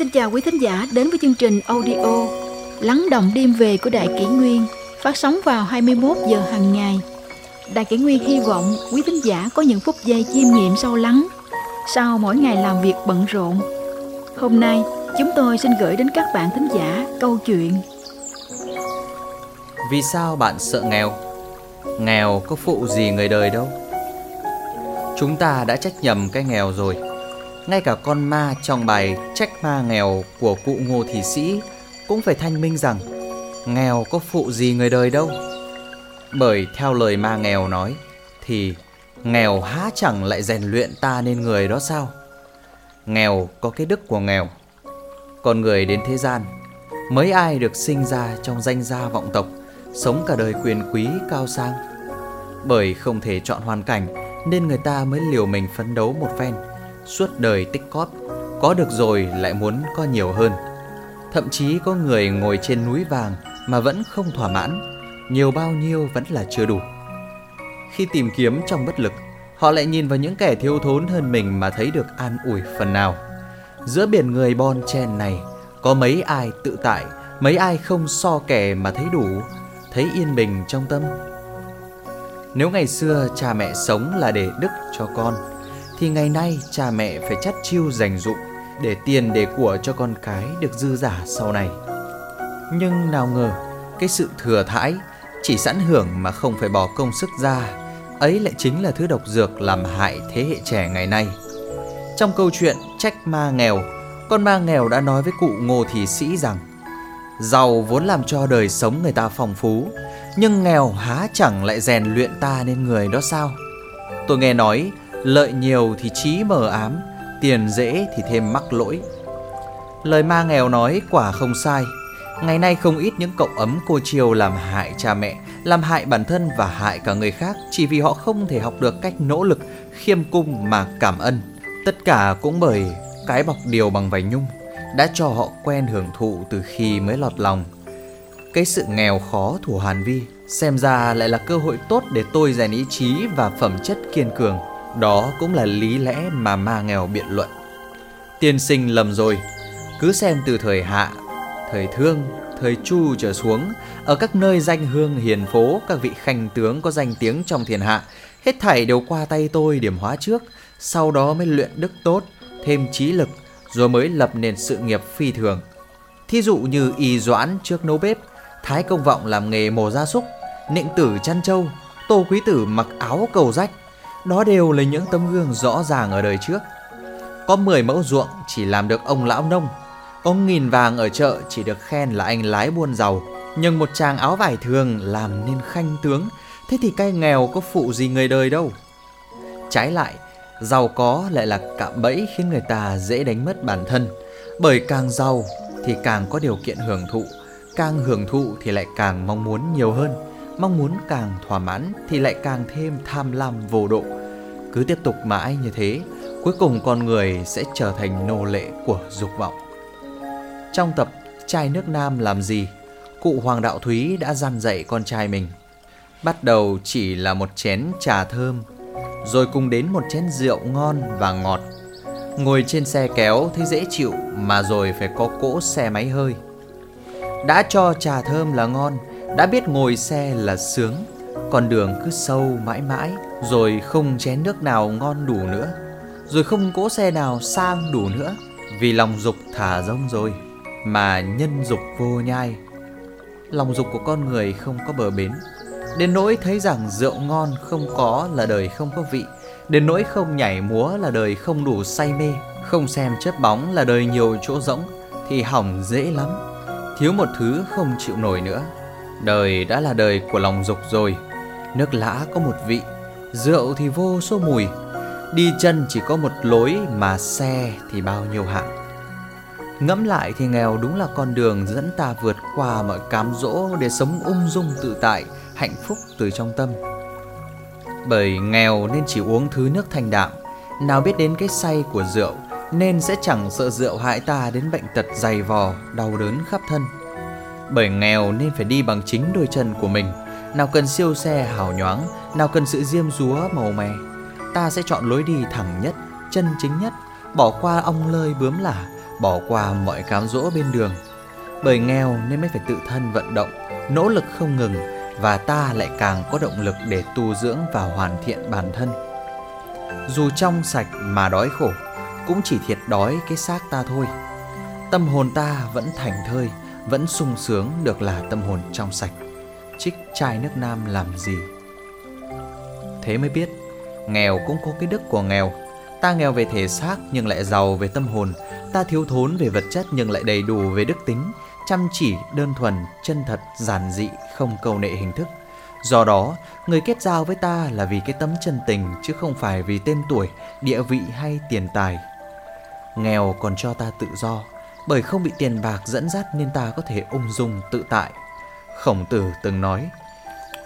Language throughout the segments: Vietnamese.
Xin chào quý thính giả đến với chương trình audio Lắng động đêm về của Đại Kỷ Nguyên phát sóng vào 21 giờ hàng ngày. Đại Kỷ Nguyên hy vọng quý thính giả có những phút giây chiêm nghiệm sâu lắng sau mỗi ngày làm việc bận rộn. Hôm nay, chúng tôi xin gửi đến các bạn thính giả câu chuyện Vì sao bạn sợ nghèo? Nghèo có phụ gì người đời đâu. Chúng ta đã trách nhầm cái nghèo rồi. Ngay cả con ma trong bài trách ma nghèo của cụ Ngô Thị Sĩ cũng phải thanh minh rằng nghèo có phụ gì người đời đâu. Bởi theo lời ma nghèo nói thì nghèo há chẳng lại rèn luyện ta nên người đó sao? Nghèo có cái đức của nghèo. Con người đến thế gian, mấy ai được sinh ra trong danh gia vọng tộc, sống cả đời quyền quý cao sang. Bởi không thể chọn hoàn cảnh nên người ta mới liều mình phấn đấu một phen, suốt đời tích cóp, có được rồi lại muốn có nhiều hơn. Thậm chí có người ngồi trên núi vàng mà vẫn không thỏa mãn, nhiều bao nhiêu vẫn là chưa đủ. Khi tìm kiếm trong bất lực, họ lại nhìn vào những kẻ thiếu thốn hơn mình mà thấy được an ủi phần nào. Giữa biển người bon chen này, có mấy ai tự tại, mấy ai không so kẻ mà thấy đủ, thấy yên bình trong tâm. Nếu ngày xưa cha mẹ sống là để đức cho con, thì ngày nay cha mẹ phải chắt chiu dành dụng để tiền để của cho con cái được dư giả sau này. Nhưng nào ngờ, cái sự thừa thãi chỉ sẵn hưởng mà không phải bỏ công sức ra, ấy lại chính là thứ độc dược làm hại thế hệ trẻ ngày nay. Trong câu chuyện Trách ma nghèo, con ma nghèo đã nói với cụ Ngô Thị Sĩ rằng Giàu vốn làm cho đời sống người ta phong phú, nhưng nghèo há chẳng lại rèn luyện ta nên người đó sao? Tôi nghe nói, lợi nhiều thì trí mờ ám, tiền dễ thì thêm mắc lỗi. Lời ma nghèo nói quả không sai. Ngày nay không ít những cậu ấm cô chiều làm hại cha mẹ, làm hại bản thân và hại cả người khác chỉ vì họ không thể học được cách nỗ lực, khiêm cung mà cảm ơn. Tất cả cũng bởi cái bọc điều bằng vải nhung đã cho họ quen hưởng thụ từ khi mới lọt lòng. Cái sự nghèo khó thủ Hàn Vi xem ra lại là cơ hội tốt để tôi rèn ý chí và phẩm chất kiên cường. Đó cũng là lý lẽ mà ma nghèo biện luận. Tiên sinh lầm rồi, cứ xem từ thời hạ, thời thương, thời chu trở xuống, ở các nơi danh hương hiền phố, các vị khanh tướng có danh tiếng trong thiên hạ, hết thảy đều qua tay tôi điểm hóa trước, sau đó mới luyện đức tốt, thêm trí lực, rồi mới lập nền sự nghiệp phi thường. Thí dụ như Y Doãn trước nấu bếp, Thái Công Vọng làm nghề mổ gia súc, Nịnh Tử chăn trâu, Tô Quý Tử mặc áo cầu rách, đó đều là những tấm gương rõ ràng ở đời trước. Có 10 mẫu ruộng chỉ làm được ông lão nông, có nghìn vàng ở chợ chỉ được khen là anh lái buôn giàu, nhưng một chàng áo vải thường làm nên khanh tướng, thế thì cay nghèo có phụ gì người đời đâu. Trái lại, giàu có lại là cạm bẫy khiến người ta dễ đánh mất bản thân, bởi càng giàu thì càng có điều kiện hưởng thụ, càng hưởng thụ thì lại càng mong muốn nhiều hơn, mong muốn càng thỏa mãn thì lại càng thêm tham lam vô độ. Cứ tiếp tục mãi như thế, cuối cùng con người sẽ trở thành nô lệ của dục vọng. Trong tập Trai nước Nam làm gì, cụ Hoàng Đạo Thúy đã gian dạy con trai mình. Bắt đầu chỉ là một chén trà thơm, rồi cùng đến một chén rượu ngon và ngọt. Ngồi trên xe kéo thấy dễ chịu mà rồi phải có cỗ xe máy hơi. Đã cho trà thơm là ngon, đã biết ngồi xe là sướng, con đường cứ sâu mãi mãi, rồi không chén nước nào ngon đủ nữa, rồi không cỗ xe nào sang đủ nữa, vì lòng dục thả rông rồi mà nhân dục vô nhai. Lòng dục của con người không có bờ bến, đến nỗi thấy rằng rượu ngon không có là đời không có vị, đến nỗi không nhảy múa là đời không đủ say mê, không xem chớp bóng là đời nhiều chỗ rỗng thì hỏng dễ lắm. Thiếu một thứ không chịu nổi nữa. Đời đã là đời của lòng dục rồi. Nước lã có một vị, rượu thì vô số mùi. Đi chân chỉ có một lối mà xe thì bao nhiêu hạng. Ngẫm lại thì nghèo đúng là con đường dẫn ta vượt qua mọi cám dỗ để sống ung dung tự tại, hạnh phúc từ trong tâm. Bởi nghèo nên chỉ uống thứ nước thanh đạm, nào biết đến cái say của rượu nên sẽ chẳng sợ rượu hại ta đến bệnh tật dày vò, đau đớn khắp thân. Bởi nghèo nên phải đi bằng chính đôi chân của mình, nào cần siêu xe hào nhoáng, nào cần sự diêm dúa màu mè. Ta sẽ chọn lối đi thẳng nhất, chân chính nhất, bỏ qua ong lơi bướm lả, bỏ qua mọi cám dỗ bên đường. Bởi nghèo nên mới phải tự thân vận động, nỗ lực không ngừng và ta lại càng có động lực để tu dưỡng và hoàn thiện bản thân. Dù trong sạch mà đói khổ, cũng chỉ thiệt đói cái xác ta thôi. Tâm hồn ta vẫn thành thơi, vẫn sung sướng được là tâm hồn trong sạch. Trích chai nước nam làm gì? Thế mới biết, nghèo cũng có cái đức của nghèo. Ta nghèo về thể xác nhưng lại giàu về tâm hồn, ta thiếu thốn về vật chất nhưng lại đầy đủ về đức tính, chăm chỉ, đơn thuần, chân thật, giản dị, không cầu nệ hình thức. Do đó, người kết giao với ta là vì cái tấm chân tình chứ không phải vì tên tuổi, địa vị hay tiền tài. Nghèo còn cho ta tự do, bởi không bị tiền bạc dẫn dắt nên ta có thể ung dung tự tại. Khổng tử từng nói,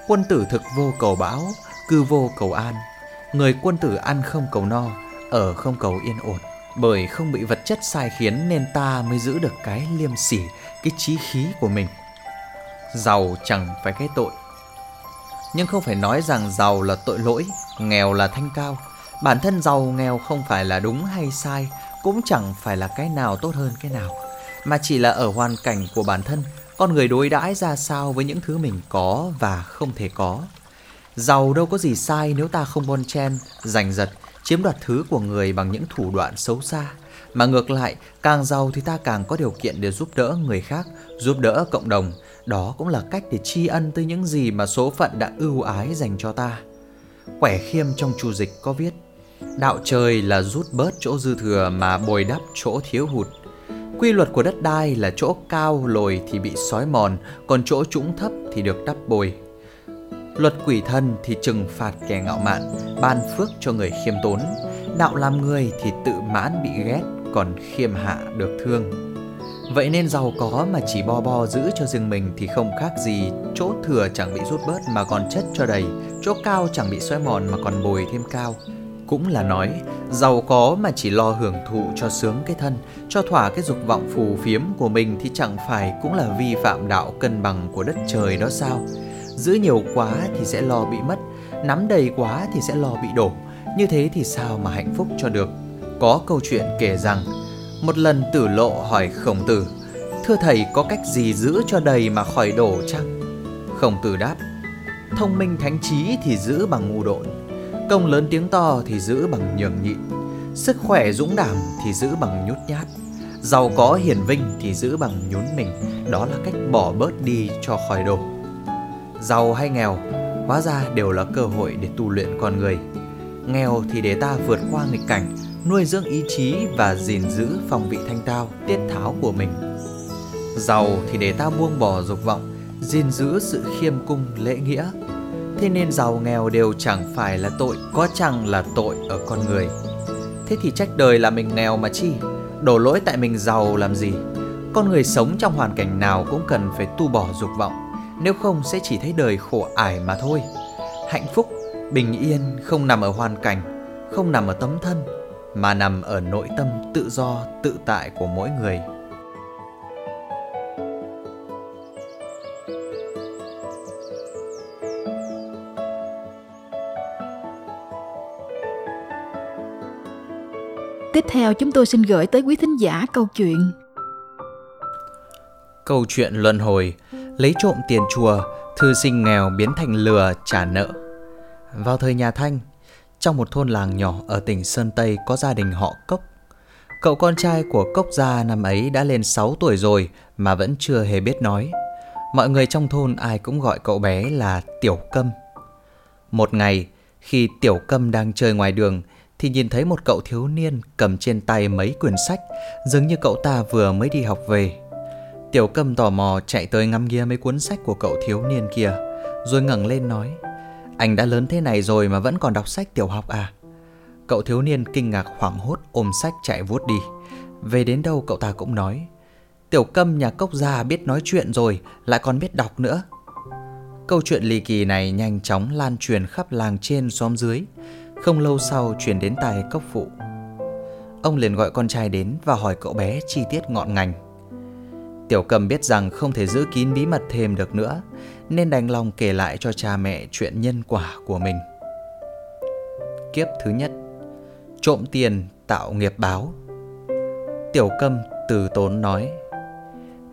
quân tử thực vô cầu bão, cư vô cầu an. Người quân tử ăn không cầu no, ở không cầu yên ổn. Bởi không bị vật chất sai khiến nên ta mới giữ được cái liêm sỉ, cái trí khí của mình. Giàu chẳng phải cái tội. Nhưng không phải nói rằng giàu là tội lỗi, nghèo là thanh cao. Bản thân giàu nghèo không phải là đúng hay sai, cũng chẳng phải là cái nào tốt hơn cái nào, mà chỉ là ở hoàn cảnh của bản thân, con người đối đãi ra sao với những thứ mình có và không thể có. Giàu đâu có gì sai nếu ta không bon chen, giành giật, chiếm đoạt thứ của người bằng những thủ đoạn xấu xa. Mà ngược lại, càng giàu thì ta càng có điều kiện để giúp đỡ người khác, giúp đỡ cộng đồng. Đó cũng là cách để tri ân tới những gì mà số phận đã ưu ái dành cho ta. Quẻ khiêm trong chu dịch có viết Đạo trời là rút bớt chỗ dư thừa mà bồi đắp chỗ thiếu hụt. Quy luật của đất đai là chỗ cao lồi thì bị sói mòn, còn chỗ trũng thấp thì được đắp bồi. Luật quỷ thần thì trừng phạt kẻ ngạo mạn, ban phước cho người khiêm tốn. Đạo làm người thì tự mãn bị ghét, còn khiêm hạ được thương. Vậy nên giàu có mà chỉ bo bo giữ cho riêng mình thì không khác gì chỗ thừa chẳng bị rút bớt mà còn chất cho đầy, chỗ cao chẳng bị xói mòn mà còn bồi thêm cao. Cũng là nói, giàu có mà chỉ lo hưởng thụ cho sướng cái thân, cho thỏa cái dục vọng phù phiếm của mình thì chẳng phải cũng là vi phạm đạo cân bằng của đất trời đó sao? Giữ nhiều quá thì sẽ lo bị mất, nắm đầy quá thì sẽ lo bị đổ. Như thế thì sao mà hạnh phúc cho được? Có câu chuyện kể rằng, một lần tử lộ hỏi khổng tử, Thưa thầy có cách gì giữ cho đầy mà khỏi đổ chăng? Khổng tử đáp, thông minh thánh trí thì giữ bằng ngu độn Công lớn tiếng to thì giữ bằng nhường nhịn, Sức khỏe dũng đảm thì giữ bằng nhút nhát. Giàu có hiển vinh thì giữ bằng nhún mình, Đó là cách bỏ bớt đi cho khỏi đổ Giàu hay nghèo, Hóa ra đều là cơ hội để tu luyện con người. Nghèo thì để ta vượt qua nghịch cảnh, Nuôi dưỡng ý chí và gìn giữ phòng vị thanh tao Tiết tháo của mình. Giàu thì để ta buông bỏ dục vọng, gìn giữ sự khiêm cung lễ nghĩa. Thế nên giàu nghèo đều chẳng phải là tội Có chăng là tội ở con người? Thế thì trách đời là mình nghèo mà chi? Đổ lỗi tại mình giàu làm gì? Con người sống trong hoàn cảnh nào cũng cần phải tu bỏ dục vọng Nếu không sẽ chỉ thấy đời khổ ải mà thôi. Hạnh phúc, bình yên không nằm ở hoàn cảnh Không nằm ở tấm thân Mà nằm ở nội tâm tự do, tự tại của mỗi người. Tiếp theo chúng tôi xin gửi tới quý thính giả câu chuyện. Câu chuyện luân hồi, Lấy trộm tiền chùa, Thư sinh nghèo biến thành lừa trả nợ. Vào thời nhà Thanh, Trong một thôn làng nhỏ ở tỉnh Sơn Tây Có gia đình họ Cốc. Cậu con trai của Cốc gia năm ấy đã lên 6 tuổi rồi Mà vẫn chưa hề biết nói. Mọi người trong thôn ai cũng gọi cậu bé là Tiểu Câm. Một ngày, khi Tiểu Câm đang chơi ngoài đường thì nhìn thấy một cậu thiếu niên cầm trên tay mấy quyển sách, dường như cậu ta vừa mới đi học về. Tiểu Cầm tò mò chạy tới ngắm nghía mấy cuốn sách của cậu thiếu niên kia, rồi ngẩng lên nói: "Anh đã lớn thế này rồi mà vẫn còn đọc sách tiểu học à?" Cậu thiếu niên kinh ngạc hoảng hốt ôm sách chạy vút đi. Về đến đâu cậu ta cũng nói: "Tiểu Cầm nhà cốc già biết nói chuyện rồi, lại còn biết đọc nữa." Câu chuyện ly kỳ này nhanh chóng lan truyền khắp làng trên xóm dưới. Không lâu sau truyền đến tai cốc phụ. Ông liền gọi con trai đến và hỏi cậu bé chi tiết ngọn ngành. Tiểu cầm biết rằng không thể giữ kín bí mật thêm được nữa, Nên đành lòng kể lại cho cha mẹ chuyện nhân quả của mình. Kiếp thứ nhất, Trộm tiền tạo nghiệp báo. Tiểu cầm từ tốn nói,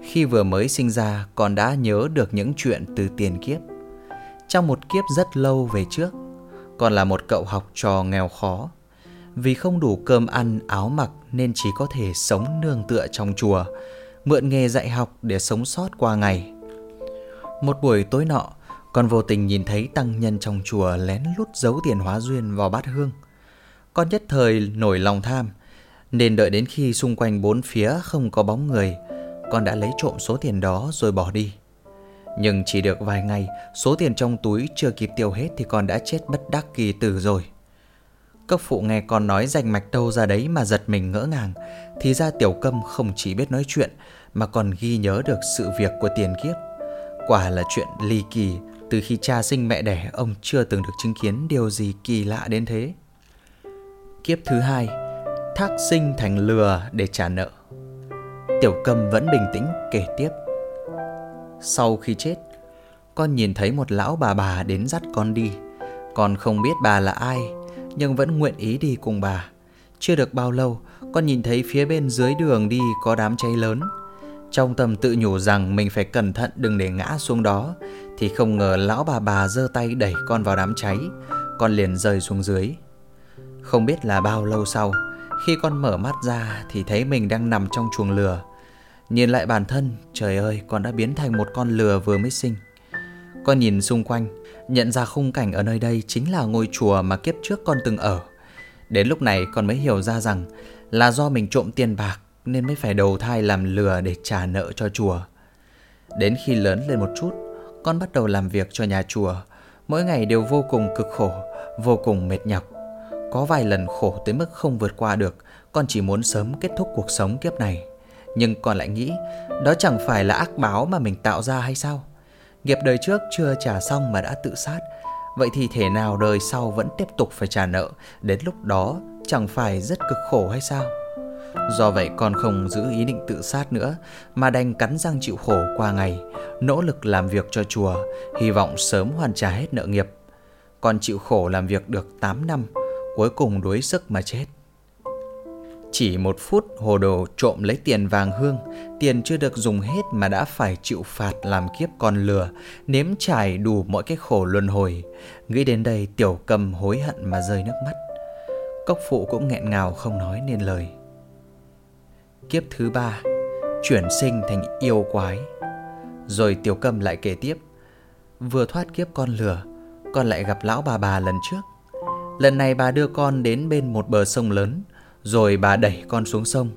Khi vừa mới sinh ra, con đã nhớ được những chuyện từ tiền kiếp. Trong một kiếp rất lâu về trước còn là một cậu học trò nghèo khó. Vì không đủ cơm ăn, áo mặc Nên chỉ có thể sống nương tựa trong chùa, Mượn nghề dạy học để sống sót qua ngày. Một buổi tối nọ, Con vô tình nhìn thấy tăng nhân trong chùa lén lút giấu tiền hóa duyên vào bát hương. Con nhất thời nổi lòng tham, nên đợi đến khi xung quanh bốn phía không có bóng người, Con đã lấy trộm số tiền đó rồi bỏ đi. Nhưng chỉ được vài ngày, Số tiền trong túi chưa kịp tiêu hết Thì con đã chết bất đắc kỳ tử rồi Cấp phụ nghe con nói rành mạch đâu ra đấy Mà giật mình ngỡ ngàng, Thì ra tiểu câm không chỉ biết nói chuyện, Mà còn ghi nhớ được sự việc của tiền kiếp Quả là chuyện ly kỳ, Từ khi cha sinh mẹ đẻ, Ông chưa từng được chứng kiến điều gì kỳ lạ đến thế Kiếp thứ hai, thác sinh thành lừa để trả nợ. Tiểu cầm vẫn bình tĩnh kể tiếp. Sau khi chết, con nhìn thấy một lão bà bà đến dắt con đi. Con không biết bà là ai, nhưng vẫn nguyện ý đi cùng bà. Chưa được bao lâu, con nhìn thấy phía bên dưới đường đi có đám cháy lớn. Trong tâm tự nhủ rằng mình phải cẩn thận đừng để ngã xuống đó, thì không ngờ lão bà bà giơ tay đẩy con vào đám cháy, con liền rơi xuống dưới. Không biết là bao lâu sau, khi con mở mắt ra thì thấy mình đang nằm trong chuồng lửa. Nhìn lại bản thân, trời ơi, con đã biến thành một con lừa vừa mới sinh. Con nhìn xung quanh, nhận ra khung cảnh ở nơi đây chính là ngôi chùa mà kiếp trước con từng ở. Đến lúc này con mới hiểu ra rằng là do mình trộm tiền bạc nên mới phải đầu thai làm lừa để trả nợ cho chùa. Đến khi lớn lên một chút, con bắt đầu làm việc cho nhà chùa. Mỗi ngày đều vô cùng cực khổ, vô cùng mệt nhọc. Có vài lần khổ tới mức không vượt qua được Con chỉ muốn sớm kết thúc cuộc sống kiếp này nhưng con lại nghĩ, Đó chẳng phải là ác báo mà mình tạo ra hay sao? Nghiệp đời trước chưa trả xong mà đã tự sát, Vậy thì thể nào đời sau vẫn tiếp tục phải trả nợ? Đến lúc đó, chẳng phải rất cực khổ hay sao? Do vậy con không giữ ý định tự sát nữa, Mà đành cắn răng chịu khổ qua ngày, Nỗ lực làm việc cho chùa, Hy vọng sớm hoàn trả hết nợ nghiệp. Con chịu khổ làm việc được 8 năm, cuối cùng đuối sức mà chết. Chỉ một phút hồ đồ trộm lấy tiền vàng hương, tiền chưa được dùng hết mà đã phải chịu phạt làm kiếp con lừa, nếm trải đủ mọi cái khổ luân hồi. Nghĩ đến đây tiểu cầm hối hận mà rơi nước mắt. Cốc phụ cũng nghẹn ngào không nói nên lời. Kiếp thứ ba, chuyển sinh thành yêu quái. Rồi tiểu cầm lại kể tiếp, vừa thoát kiếp con lừa, con lại gặp lão bà bà lần trước Lần này bà đưa con đến bên một bờ sông lớn rồi bà đẩy con xuống sông.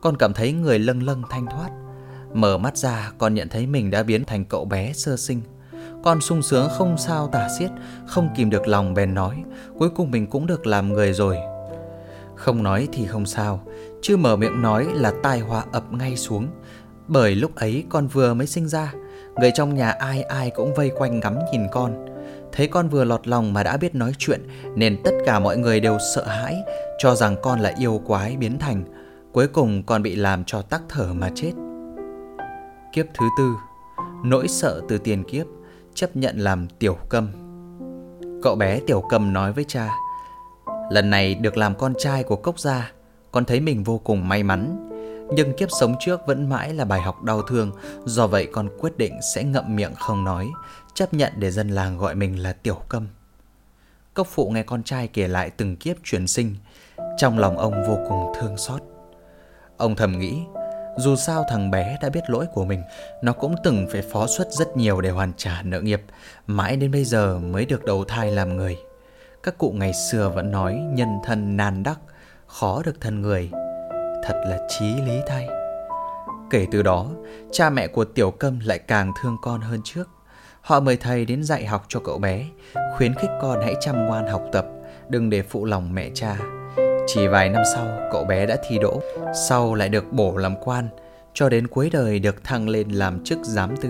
Con cảm thấy người lâng lâng thanh thoát. Mở mắt ra, con nhận thấy mình đã biến thành cậu bé sơ sinh. Con sung sướng không sao tả xiết, Không kìm được lòng bèn nói, Cuối cùng mình cũng được làm người rồi. Không nói thì không sao Chứ mở miệng nói là tai họa ập ngay xuống. Bởi lúc ấy con vừa mới sinh ra, Người trong nhà ai ai cũng vây quanh ngắm nhìn con. Thấy con vừa lọt lòng mà đã biết nói chuyện, Nên tất cả mọi người đều sợ hãi, Cho rằng con là yêu quái biến thành. Cuối cùng con bị làm cho tắc thở mà chết. Kiếp thứ tư, Nỗi sợ từ tiền kiếp, Chấp nhận làm tiểu câm. Cậu bé tiểu cầm nói với cha, Lần này được làm con trai của cốc gia, Con thấy mình vô cùng may mắn. Nhưng kiếp sống trước vẫn mãi là bài học đau thương, Do vậy con quyết định sẽ ngậm miệng không nói chấp nhận để dân làng gọi mình là tiểu câm. Cốc phụ nghe con trai kể lại từng kiếp chuyển sinh, trong lòng ông vô cùng thương xót. Ông thầm nghĩ, dù sao thằng bé đã biết lỗi của mình, nó cũng từng phải phó xuất rất nhiều để hoàn trả nợ nghiệp, mãi đến bây giờ mới được đầu thai làm người. Các cụ ngày xưa vẫn nói nhân thân nan đắc, khó được thân người. Thật là chí lý thay. Kể từ đó, cha mẹ của Tiểu Câm lại càng thương con hơn trước. Họ mời thầy đến dạy học cho cậu bé, khuyến khích con hãy chăm ngoan học tập, đừng để phụ lòng mẹ cha. Chỉ vài năm sau, cậu bé đã thi đỗ, sau lại được bổ làm quan, cho đến cuối đời được thăng lên làm chức giám tư.